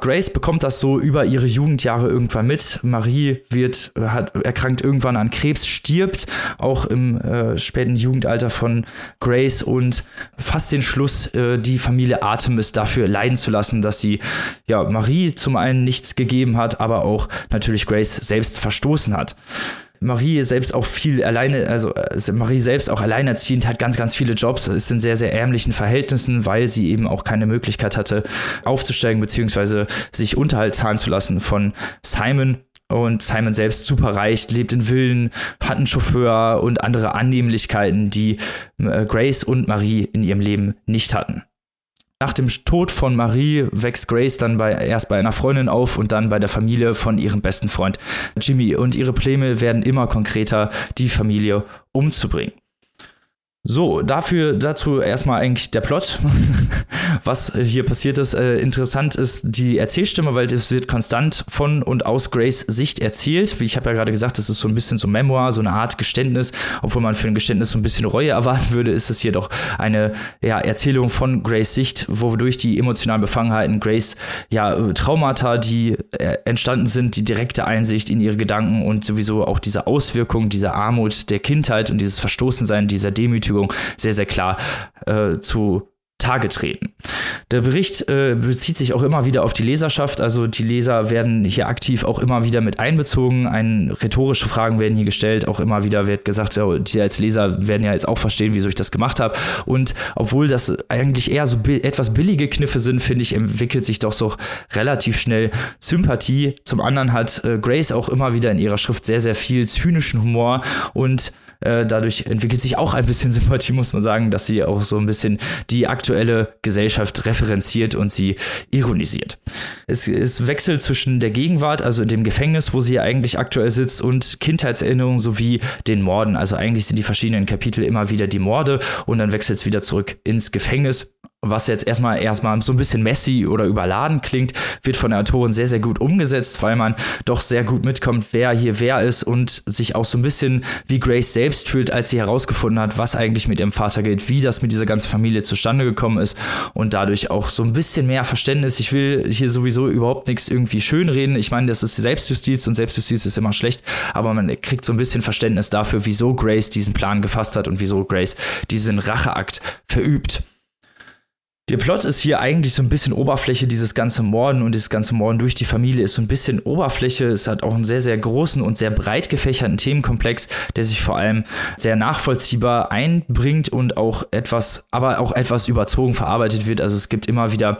Grace bekommt das so über ihre Jugendjahre irgendwann mit. Marie wird, hat, erkrankt irgendwann an Krebs, stirbt auch im äh, späten Jugendalter von Grace und fasst den Schluss, äh, die Familie Artemis dafür leiden zu lassen, dass sie ja Marie zum einen nichts gegeben hat, aber auch natürlich Grace selbst verstoßen hat. Marie selbst auch viel alleine, also äh, Marie selbst auch alleinerziehend, hat ganz, ganz viele Jobs, ist in sehr, sehr ärmlichen Verhältnissen, weil sie eben auch keine Möglichkeit hatte, aufzusteigen, beziehungsweise sich Unterhalt zahlen zu lassen von Simon. Und Simon selbst super reich, lebt in Villen, hat einen Chauffeur und andere Annehmlichkeiten, die äh, Grace und Marie in ihrem Leben nicht hatten. Nach dem Tod von Marie wächst Grace dann bei, erst bei einer Freundin auf und dann bei der Familie von ihrem besten Freund Jimmy. Und ihre Pläne werden immer konkreter, die Familie umzubringen. So, dafür, dazu erstmal eigentlich der Plot, was hier passiert ist. Äh, interessant ist die Erzählstimme, weil es wird konstant von und aus Grace Sicht erzählt. Wie ich habe ja gerade gesagt, das ist so ein bisschen so Memoir, so eine Art Geständnis. Obwohl man für ein Geständnis so ein bisschen Reue erwarten würde, ist es hier doch eine ja, Erzählung von Grace Sicht, wodurch die emotionalen Befangenheiten Grace ja Traumata, die äh, entstanden sind, die direkte Einsicht in ihre Gedanken und sowieso auch diese Auswirkungen dieser Armut der Kindheit und dieses Verstoßensein, dieser Demütigung sehr, sehr klar äh, zu Tage treten. Der Bericht äh, bezieht sich auch immer wieder auf die Leserschaft, also die Leser werden hier aktiv auch immer wieder mit einbezogen. Ein, rhetorische Fragen werden hier gestellt, auch immer wieder wird gesagt, ja, die als Leser werden ja jetzt auch verstehen, wieso ich das gemacht habe. Und obwohl das eigentlich eher so bi etwas billige Kniffe sind, finde ich, entwickelt sich doch so relativ schnell Sympathie. Zum anderen hat äh, Grace auch immer wieder in ihrer Schrift sehr, sehr viel zynischen Humor und äh, dadurch entwickelt sich auch ein bisschen Sympathie, muss man sagen, dass sie auch so ein bisschen die aktuelle Gesellschaft referenziert und sie ironisiert. Es, es wechselt zwischen der Gegenwart, also dem Gefängnis, wo sie eigentlich aktuell sitzt, und Kindheitserinnerungen sowie den Morden. Also eigentlich sind die verschiedenen Kapitel immer wieder die Morde und dann wechselt es wieder zurück ins Gefängnis was jetzt erstmal erstmal so ein bisschen messy oder überladen klingt, wird von der Autorin sehr, sehr gut umgesetzt, weil man doch sehr gut mitkommt, wer hier wer ist und sich auch so ein bisschen wie Grace selbst fühlt, als sie herausgefunden hat, was eigentlich mit ihrem Vater geht, wie das mit dieser ganzen Familie zustande gekommen ist und dadurch auch so ein bisschen mehr Verständnis. Ich will hier sowieso überhaupt nichts irgendwie schönreden. Ich meine, das ist Selbstjustiz und Selbstjustiz ist immer schlecht, aber man kriegt so ein bisschen Verständnis dafür, wieso Grace diesen Plan gefasst hat und wieso Grace diesen Racheakt verübt. Der Plot ist hier eigentlich so ein bisschen Oberfläche, dieses ganze Morden und dieses ganze Morden durch die Familie ist so ein bisschen Oberfläche. Es hat auch einen sehr, sehr großen und sehr breit gefächerten Themenkomplex, der sich vor allem sehr nachvollziehbar einbringt und auch etwas, aber auch etwas überzogen verarbeitet wird. Also es gibt immer wieder,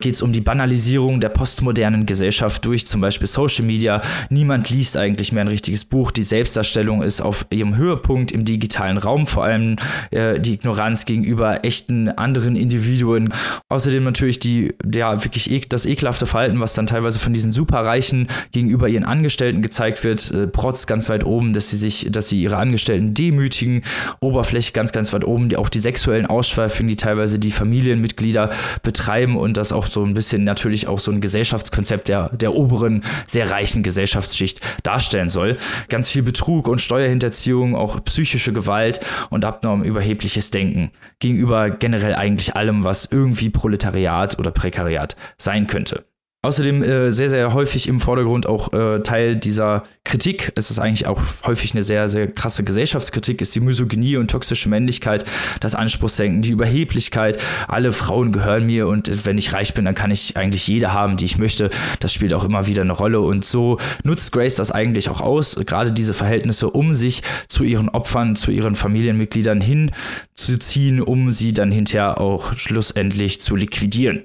geht es um die Banalisierung der postmodernen Gesellschaft durch zum Beispiel Social Media. Niemand liest eigentlich mehr ein richtiges Buch. Die Selbstdarstellung ist auf ihrem Höhepunkt im digitalen Raum, vor allem äh, die Ignoranz gegenüber echten anderen Individuen. Außerdem natürlich die, ja, wirklich ek das ekelhafte Verhalten, was dann teilweise von diesen Superreichen gegenüber ihren Angestellten gezeigt wird, äh, Protz ganz weit oben, dass sie sich, dass sie ihre Angestellten demütigen, Oberfläche ganz, ganz weit oben, die auch die sexuellen Ausschweifungen, die teilweise die Familienmitglieder betreiben und das auch so ein bisschen natürlich auch so ein Gesellschaftskonzept der, der oberen, sehr reichen Gesellschaftsschicht darstellen soll. Ganz viel Betrug und Steuerhinterziehung, auch psychische Gewalt und abnorm überhebliches Denken gegenüber generell eigentlich allem, was irgendwie Proletariat oder Prekariat sein könnte. Außerdem äh, sehr, sehr häufig im Vordergrund auch äh, Teil dieser Kritik. Es ist eigentlich auch häufig eine sehr, sehr krasse Gesellschaftskritik, ist die Misogynie und toxische Männlichkeit, das Anspruchsdenken, die Überheblichkeit. Alle Frauen gehören mir und wenn ich reich bin, dann kann ich eigentlich jede haben, die ich möchte. Das spielt auch immer wieder eine Rolle und so nutzt Grace das eigentlich auch aus, gerade diese Verhältnisse, um sich zu ihren Opfern, zu ihren Familienmitgliedern hinzuziehen, um sie dann hinterher auch schlussendlich zu liquidieren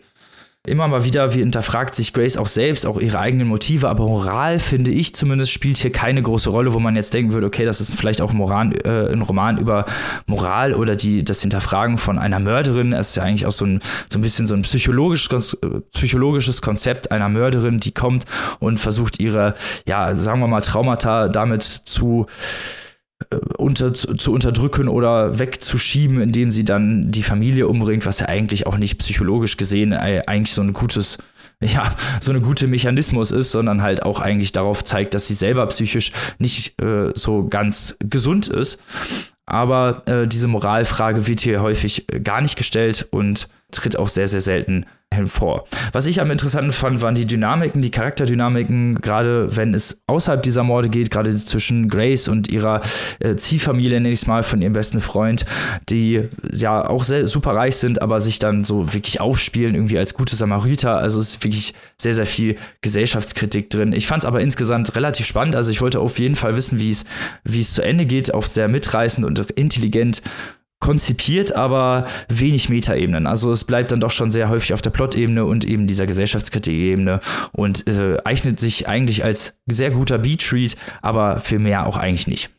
immer mal wieder, wie hinterfragt sich Grace auch selbst, auch ihre eigenen Motive, aber Moral, finde ich zumindest, spielt hier keine große Rolle, wo man jetzt denken würde, okay, das ist vielleicht auch Moran, äh, ein Roman über Moral oder die, das Hinterfragen von einer Mörderin. Es ist ja eigentlich auch so ein, so ein bisschen so ein psychologisch, psychologisches Konzept einer Mörderin, die kommt und versucht ihre, ja, sagen wir mal, Traumata damit zu äh, unter, zu unterdrücken oder wegzuschieben, indem sie dann die Familie umbringt, was ja eigentlich auch nicht psychologisch gesehen eigentlich so ein gutes, ja, so eine gute Mechanismus ist, sondern halt auch eigentlich darauf zeigt, dass sie selber psychisch nicht äh, so ganz gesund ist. Aber äh, diese Moralfrage wird hier häufig äh, gar nicht gestellt und tritt auch sehr, sehr selten hervor. Was ich am interessanten fand, waren die Dynamiken, die Charakterdynamiken, gerade wenn es außerhalb dieser Morde geht, gerade zwischen Grace und ihrer äh, Ziehfamilie, nenne ich es mal, von ihrem besten Freund, die ja auch sehr super reich sind, aber sich dann so wirklich aufspielen, irgendwie als gute Samariter. Also es ist wirklich sehr, sehr viel Gesellschaftskritik drin. Ich fand es aber insgesamt relativ spannend. Also ich wollte auf jeden Fall wissen, wie es, wie es zu Ende geht, auch sehr mitreißend und intelligent konzipiert, aber wenig Metaebenen. Also es bleibt dann doch schon sehr häufig auf der Plot-Ebene und eben dieser Gesellschaftskritik-Ebene und äh, eignet sich eigentlich als sehr guter Beat-Read, aber für mehr auch eigentlich nicht.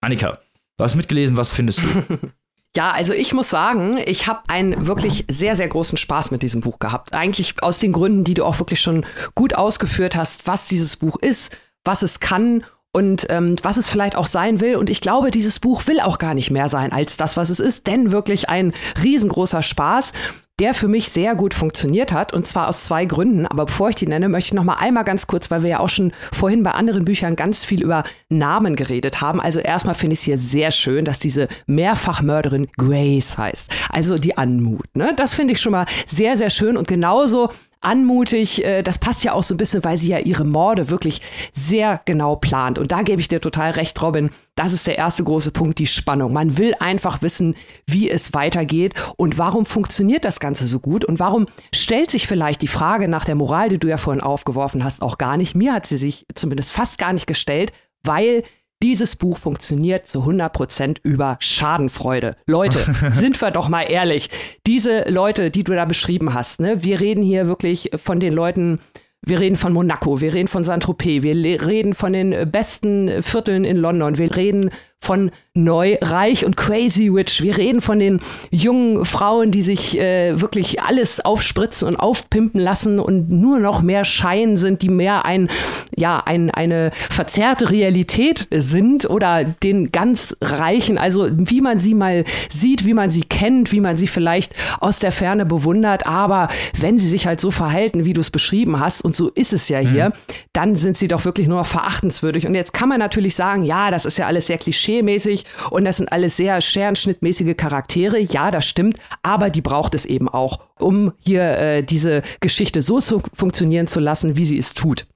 Annika, du hast mitgelesen, was findest du? Ja, also ich muss sagen, ich habe einen wirklich sehr, sehr großen Spaß mit diesem Buch gehabt. Eigentlich aus den Gründen, die du auch wirklich schon gut ausgeführt hast, was dieses Buch ist, was es kann und ähm, was es vielleicht auch sein will. Und ich glaube, dieses Buch will auch gar nicht mehr sein als das, was es ist, denn wirklich ein riesengroßer Spaß der für mich sehr gut funktioniert hat und zwar aus zwei Gründen. Aber bevor ich die nenne, möchte ich noch mal einmal ganz kurz, weil wir ja auch schon vorhin bei anderen Büchern ganz viel über Namen geredet haben. Also erstmal finde ich es hier sehr schön, dass diese Mehrfachmörderin Grace heißt. Also die Anmut. Ne? Das finde ich schon mal sehr, sehr schön und genauso anmutig. Äh, das passt ja auch so ein bisschen, weil sie ja ihre Morde wirklich sehr genau plant. Und da gebe ich dir total recht, Robin. Das ist der erste große Punkt, die Spannung. Man will einfach wissen, wie es weitergeht und warum funktioniert das Ganze so gut und warum stellt sich vielleicht die Frage nach der Moral, die du ja vorhin aufgeworfen hast, auch gar nicht. Mir hat sie sich zumindest fast gar nicht gestellt, weil dieses Buch funktioniert zu 100% über Schadenfreude. Leute, sind wir doch mal ehrlich. Diese Leute, die du da beschrieben hast, ne, wir reden hier wirklich von den Leuten, wir reden von Monaco, wir reden von Saint-Tropez, wir reden von den besten Vierteln in London, wir reden von neu, reich und crazy rich. Wir reden von den jungen Frauen, die sich äh, wirklich alles aufspritzen und aufpimpen lassen und nur noch mehr Schein sind, die mehr ein, ja, ein, eine verzerrte Realität sind oder den ganz Reichen, also wie man sie mal sieht, wie man sie kennt, wie man sie vielleicht aus der Ferne bewundert, aber wenn sie sich halt so verhalten, wie du es beschrieben hast, und so ist es ja hier, mhm. dann sind sie doch wirklich nur noch verachtenswürdig. Und jetzt kann man natürlich sagen, ja, das ist ja alles sehr klischee-mäßig und das sind alles sehr scherenschnittmäßige Charaktere. Ja, das stimmt, aber die braucht es eben auch, um hier äh, diese Geschichte so zu funktionieren zu lassen, wie sie es tut.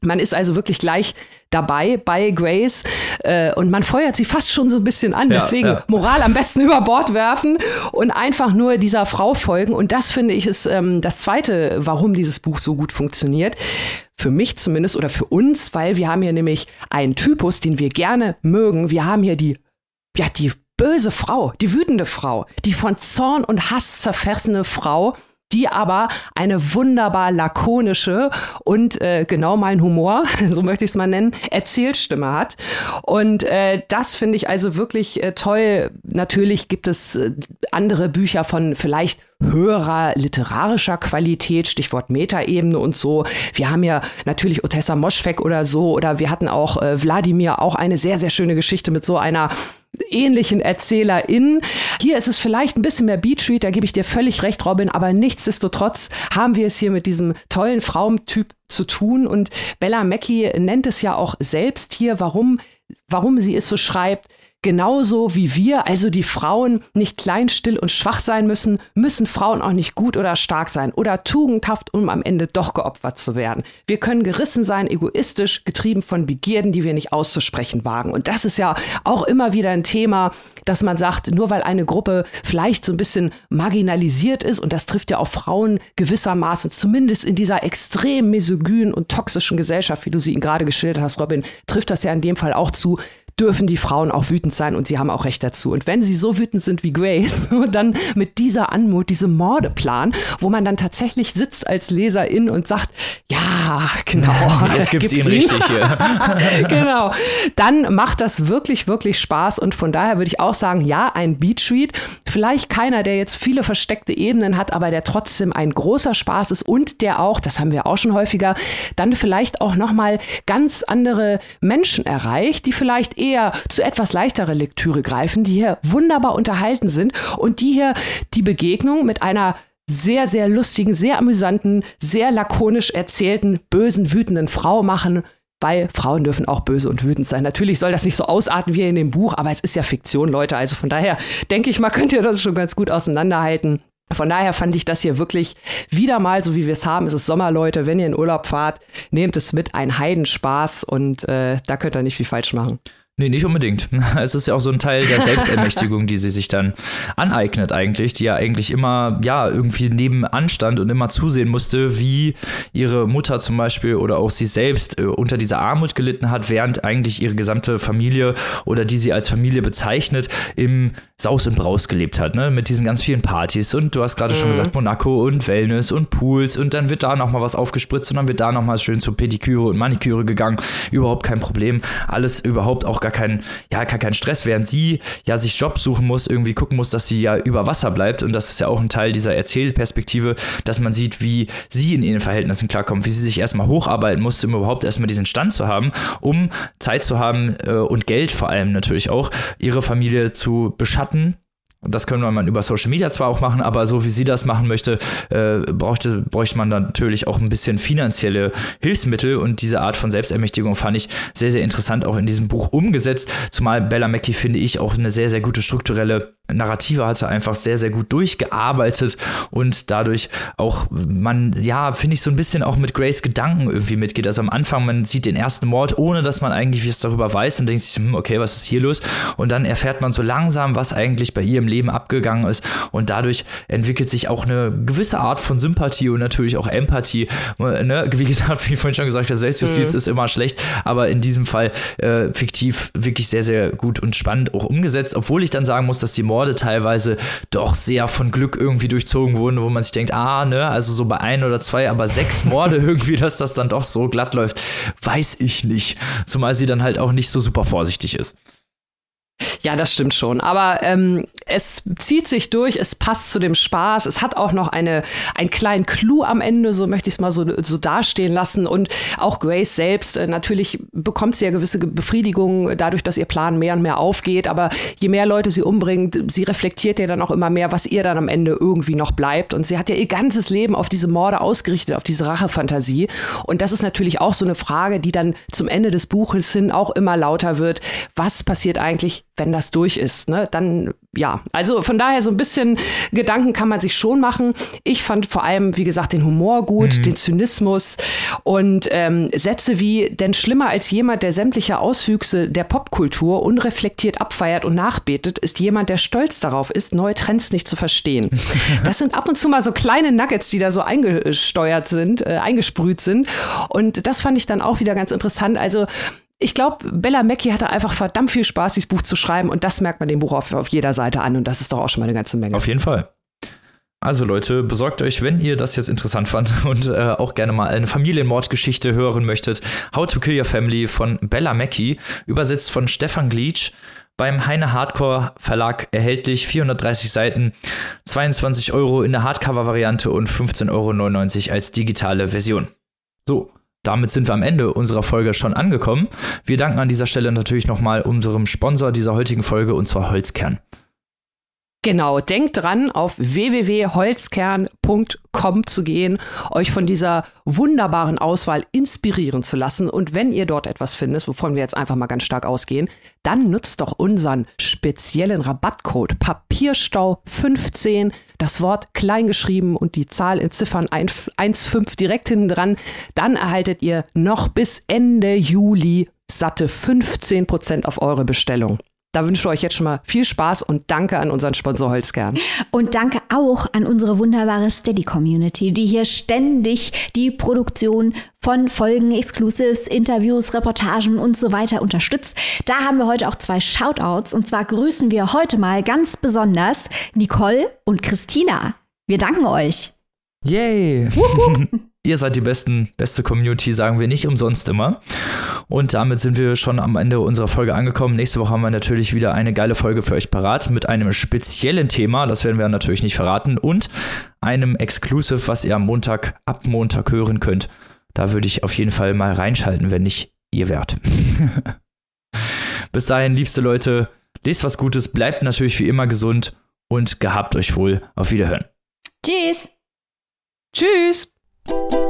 Man ist also wirklich gleich dabei bei Grace äh, und man feuert sie fast schon so ein bisschen an. Ja, Deswegen ja. Moral am besten über Bord werfen und einfach nur dieser Frau folgen. Und das finde ich ist ähm, das Zweite, warum dieses Buch so gut funktioniert. Für mich zumindest oder für uns, weil wir haben hier nämlich einen Typus, den wir gerne mögen. Wir haben hier die ja, die böse Frau, die wütende Frau, die von Zorn und Hass zerfressene Frau, die aber eine wunderbar lakonische und äh, genau mein Humor, so möchte ich es mal nennen, Erzählstimme hat. Und äh, das finde ich also wirklich äh, toll. Natürlich gibt es äh, andere Bücher von vielleicht höherer literarischer Qualität, Stichwort Metaebene und so. Wir haben ja natürlich Otessa Moschweg oder so, oder wir hatten auch äh, Wladimir, auch eine sehr, sehr schöne Geschichte mit so einer ähnlichen ErzählerInnen. Hier ist es vielleicht ein bisschen mehr Beatstreet, da gebe ich dir völlig recht, Robin, aber nichtsdestotrotz haben wir es hier mit diesem tollen Frauentyp zu tun und Bella Mackey nennt es ja auch selbst hier, warum, warum sie es so schreibt. Genauso wie wir, also die Frauen, nicht klein, still und schwach sein müssen, müssen Frauen auch nicht gut oder stark sein oder tugendhaft, um am Ende doch geopfert zu werden. Wir können gerissen sein, egoistisch, getrieben von Begierden, die wir nicht auszusprechen wagen. Und das ist ja auch immer wieder ein Thema, dass man sagt, nur weil eine Gruppe vielleicht so ein bisschen marginalisiert ist, und das trifft ja auch Frauen gewissermaßen, zumindest in dieser extrem misogynen und toxischen Gesellschaft, wie du sie gerade geschildert hast, Robin, trifft das ja in dem Fall auch zu, dürfen die Frauen auch wütend sein und sie haben auch Recht dazu. Und wenn sie so wütend sind wie Grace und dann mit dieser Anmut, diesem Mordeplan, wo man dann tatsächlich sitzt als Leserin und sagt, ja, genau. Jetzt gibt's, gibt's ihn, ihn richtig hier. genau. Dann macht das wirklich, wirklich Spaß und von daher würde ich auch sagen, ja, ein Beatread. Vielleicht keiner, der jetzt viele versteckte Ebenen hat, aber der trotzdem ein großer Spaß ist und der auch, das haben wir auch schon häufiger, dann vielleicht auch nochmal ganz andere Menschen erreicht, die vielleicht eher eher zu etwas leichterer Lektüre greifen, die hier wunderbar unterhalten sind und die hier die Begegnung mit einer sehr, sehr lustigen, sehr amüsanten, sehr lakonisch erzählten, bösen, wütenden Frau machen, weil Frauen dürfen auch böse und wütend sein. Natürlich soll das nicht so ausarten wie in dem Buch, aber es ist ja Fiktion, Leute. Also von daher denke ich mal, könnt ihr das schon ganz gut auseinanderhalten. Von daher fand ich das hier wirklich wieder mal, so wie wir es haben, es ist Sommer, Leute, wenn ihr in Urlaub fahrt, nehmt es mit, ein Heidenspaß und äh, da könnt ihr nicht viel falsch machen. Nee, nicht unbedingt. Es ist ja auch so ein Teil der Selbstermächtigung, die sie sich dann aneignet eigentlich, die ja eigentlich immer, ja, irgendwie nebenan stand und immer zusehen musste, wie ihre Mutter zum Beispiel oder auch sie selbst äh, unter dieser Armut gelitten hat, während eigentlich ihre gesamte Familie oder die sie als Familie bezeichnet, im Saus und Braus gelebt hat, ne? Mit diesen ganz vielen Partys und du hast gerade mhm. schon gesagt, Monaco und Wellness und Pools und dann wird da nochmal was aufgespritzt und dann wird da nochmal schön zu Pediküre und Maniküre gegangen. Überhaupt kein Problem. Alles überhaupt auch gar kein, ja, gar kein Stress, während sie ja sich Job suchen muss, irgendwie gucken muss, dass sie ja über Wasser bleibt. Und das ist ja auch ein Teil dieser Erzählperspektive, dass man sieht, wie sie in ihren Verhältnissen klarkommt, wie sie sich erstmal hocharbeiten musste, um überhaupt erstmal diesen Stand zu haben, um Zeit zu haben äh, und Geld vor allem natürlich auch, ihre Familie zu beschatten hatten. Das können wir über Social Media zwar auch machen, aber so wie sie das machen möchte, äh, bräuchte, bräuchte man dann natürlich auch ein bisschen finanzielle Hilfsmittel und diese Art von Selbstermächtigung fand ich sehr, sehr interessant auch in diesem Buch umgesetzt. Zumal Bella Mackey, finde ich, auch eine sehr, sehr gute strukturelle Narrative hatte, einfach sehr, sehr gut durchgearbeitet und dadurch auch man, ja, finde ich, so ein bisschen auch mit Grace Gedanken irgendwie mitgeht. Also am Anfang, man sieht den ersten Mord, ohne dass man eigentlich was darüber weiß und denkt sich, hm, okay, was ist hier los? Und dann erfährt man so langsam, was eigentlich bei ihrem Leben abgegangen ist und dadurch entwickelt sich auch eine gewisse Art von Sympathie und natürlich auch Empathie. Ne? Wie gesagt, wie ich vorhin schon gesagt habe, Selbstjustiz mhm. ist immer schlecht, aber in diesem Fall äh, fiktiv wirklich sehr, sehr gut und spannend auch umgesetzt, obwohl ich dann sagen muss, dass die Mord Morde teilweise doch sehr von Glück irgendwie durchzogen wurden, wo man sich denkt, ah, ne, also so bei ein oder zwei, aber sechs Morde irgendwie, dass das dann doch so glatt läuft, weiß ich nicht. Zumal sie dann halt auch nicht so super vorsichtig ist. Ja, das stimmt schon. Aber ähm, es zieht sich durch, es passt zu dem Spaß. Es hat auch noch eine, einen kleinen Clou am Ende, so möchte ich es mal so, so dastehen lassen. Und auch Grace selbst, äh, natürlich bekommt sie ja gewisse Befriedigung dadurch, dass ihr Plan mehr und mehr aufgeht. Aber je mehr Leute sie umbringt, sie reflektiert ja dann auch immer mehr, was ihr dann am Ende irgendwie noch bleibt. Und sie hat ja ihr ganzes Leben auf diese Morde ausgerichtet, auf diese Rachefantasie. Und das ist natürlich auch so eine Frage, die dann zum Ende des Buches hin auch immer lauter wird. Was passiert eigentlich, wenn das durch ist, ne, dann ja, also von daher so ein bisschen Gedanken kann man sich schon machen. Ich fand vor allem, wie gesagt, den Humor gut, mhm. den Zynismus und ähm, Sätze wie, denn schlimmer als jemand, der sämtliche Auswüchse der Popkultur unreflektiert abfeiert und nachbetet, ist jemand, der stolz darauf ist, neue Trends nicht zu verstehen. Das sind ab und zu mal so kleine Nuggets, die da so eingesteuert sind, äh, eingesprüht sind. Und das fand ich dann auch wieder ganz interessant. Also ich glaube, Bella Mackey hatte einfach verdammt viel Spaß, dieses Buch zu schreiben und das merkt man dem Buch auf, auf jeder Seite an und das ist doch auch schon mal eine ganze Menge. Auf jeden Fall. Also Leute, besorgt euch, wenn ihr das jetzt interessant fand und äh, auch gerne mal eine Familienmordgeschichte hören möchtet, How to Kill Your Family von Bella Mackey, übersetzt von Stefan Gleitsch, beim Heine Hardcore Verlag erhältlich, 430 Seiten, 22 Euro in der Hardcover-Variante und 15,99 Euro als digitale Version. So, damit sind wir am Ende unserer Folge schon angekommen. Wir danken an dieser Stelle natürlich nochmal unserem Sponsor dieser heutigen Folge und zwar Holzkern. Genau, denkt dran, auf www.holzkern.com zu gehen, euch von dieser wunderbaren Auswahl inspirieren zu lassen. Und wenn ihr dort etwas findet, wovon wir jetzt einfach mal ganz stark ausgehen, dann nutzt doch unseren speziellen Rabattcode Papierstau15, das Wort kleingeschrieben und die Zahl in Ziffern 1,5 direkt hinten dran. Dann erhaltet ihr noch bis Ende Juli satte 15% auf eure Bestellung. Da wünsche ich euch jetzt schon mal viel Spaß und danke an unseren Sponsor Holzkern. Und danke auch an unsere wunderbare Steady-Community, die hier ständig die Produktion von Folgen, Exclusives, Interviews, Reportagen und so weiter unterstützt. Da haben wir heute auch zwei Shoutouts und zwar grüßen wir heute mal ganz besonders Nicole und Christina. Wir danken euch. Yay! Ihr seid die besten, beste Community, sagen wir nicht umsonst immer. Und damit sind wir schon am Ende unserer Folge angekommen. Nächste Woche haben wir natürlich wieder eine geile Folge für euch parat mit einem speziellen Thema. Das werden wir natürlich nicht verraten. Und einem Exclusive, was ihr am Montag, ab Montag hören könnt. Da würde ich auf jeden Fall mal reinschalten, wenn nicht ihr wärt. Bis dahin, liebste Leute, lest was Gutes, bleibt natürlich wie immer gesund und gehabt euch wohl. Auf Wiederhören. Tschüss. Tschüss. you